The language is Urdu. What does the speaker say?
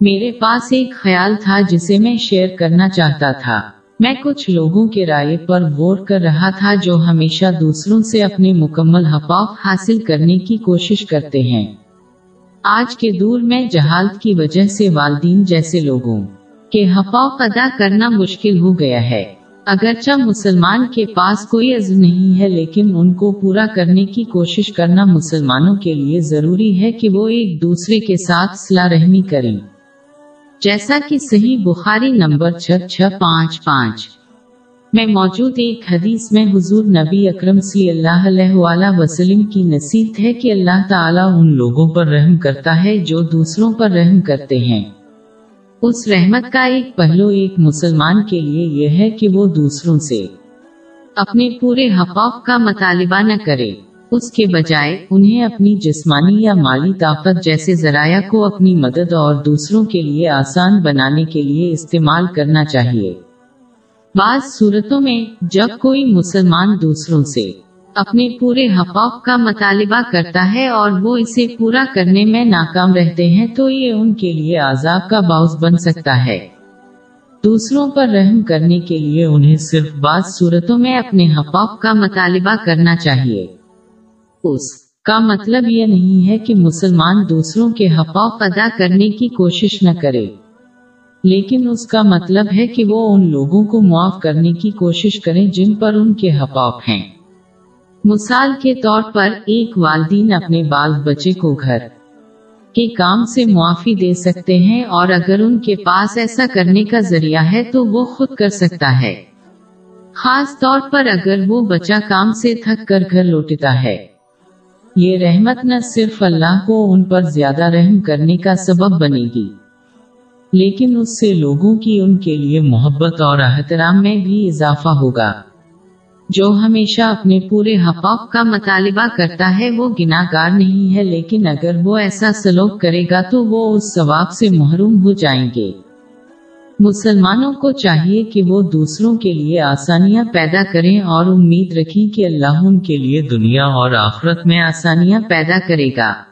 میرے پاس ایک خیال تھا جسے میں شیئر کرنا چاہتا تھا۔ میں کچھ لوگوں کے رائے پر غور کر رہا تھا جو ہمیشہ دوسروں سے اپنے مکمل حقوق حاصل کرنے کی کوشش کرتے ہیں۔ آج کے دور میں جہالت کی وجہ سے والدین جیسے لوگوں کے حقوق ادا کرنا مشکل ہو گیا ہے۔ اگرچہ مسلمان کے پاس کوئی عزم نہیں ہے، لیکن ان کو پورا کرنے کی کوشش کرنا مسلمانوں کے لیے ضروری ہے کہ وہ ایک دوسرے کے ساتھ صلاح رحمی کریں۔ جیسا کہ صحیح بخاری نمبر چھ چھ پانچ پانچ۔ میں موجود ایک حدیث میں حضور نبی اکرم صلی اللہ علیہ وآلہ وسلم کی نصیحت ہے کہ اللہ تعالیٰ ان لوگوں پر رحم کرتا ہے جو دوسروں پر رحم کرتے ہیں۔ اس رحمت کا ایک پہلو ایک مسلمان کے لیے یہ ہے کہ وہ دوسروں سے اپنے پورے حقوق کا مطالبہ نہ کرے۔ اس کے بجائے انہیں اپنی جسمانی یا مالی طاقت جیسے ذرائع کو اپنی مدد اور دوسروں کے لیے آسان بنانے کے لیے استعمال کرنا چاہیے۔ بعض صورتوں میں، جب کوئی مسلمان دوسروں سے اپنے پورے حقوق کا مطالبہ کرتا ہے اور وہ اسے پورا کرنے میں ناکام رہتے ہیں تو یہ ان کے لیے عذاب کا باعث بن سکتا ہے۔ دوسروں پر رحم کرنے کے لیے انہیں صرف بعض صورتوں میں اپنے حقوق کا مطالبہ کرنا چاہیے۔ اس کا مطلب یہ نہیں ہے کہ مسلمان دوسروں کے حقوق ادا کرنے کی کوشش نہ کرے۔ لیکن اس کا مطلب ہے کہ وہ ان لوگوں کو معاف کرنے کی کوشش کریں جن پر ان کے حقوق ہیں۔ مثال کے طور پر، ایک والدین اپنے بال بچے کو گھر کے کام سے معافی دے سکتے ہیں اور اگر ان کے پاس ایسا کرنے کا ذریعہ ہے تو وہ خود کر سکتا ہے۔ خاص طور پر اگر وہ بچہ کام سے تھک کر گھر لوٹتا ہے۔ یہ رحمت نہ صرف اللہ کو ان پر زیادہ رحم کرنے کا سبب بنے گی، لیکن اس سے لوگوں کی ان کے لیے محبت اور احترام میں بھی اضافہ ہوگا۔ جو ہمیشہ اپنے پورے حقوق کا مطالبہ کرتا ہے وہ گناگار نہیں ہے، لیکن اگر وہ ایسا سلوک کرے گا تو وہ اس ثواب سے محروم ہو جائیں گے۔ مسلمانوں کو چاہیے کہ وہ دوسروں کے لیے آسانیاں پیدا کریں اور امید رکھیں کہ اللہ ان کے لیے دنیا اور آخرت میں آسانیاں پیدا کرے گا۔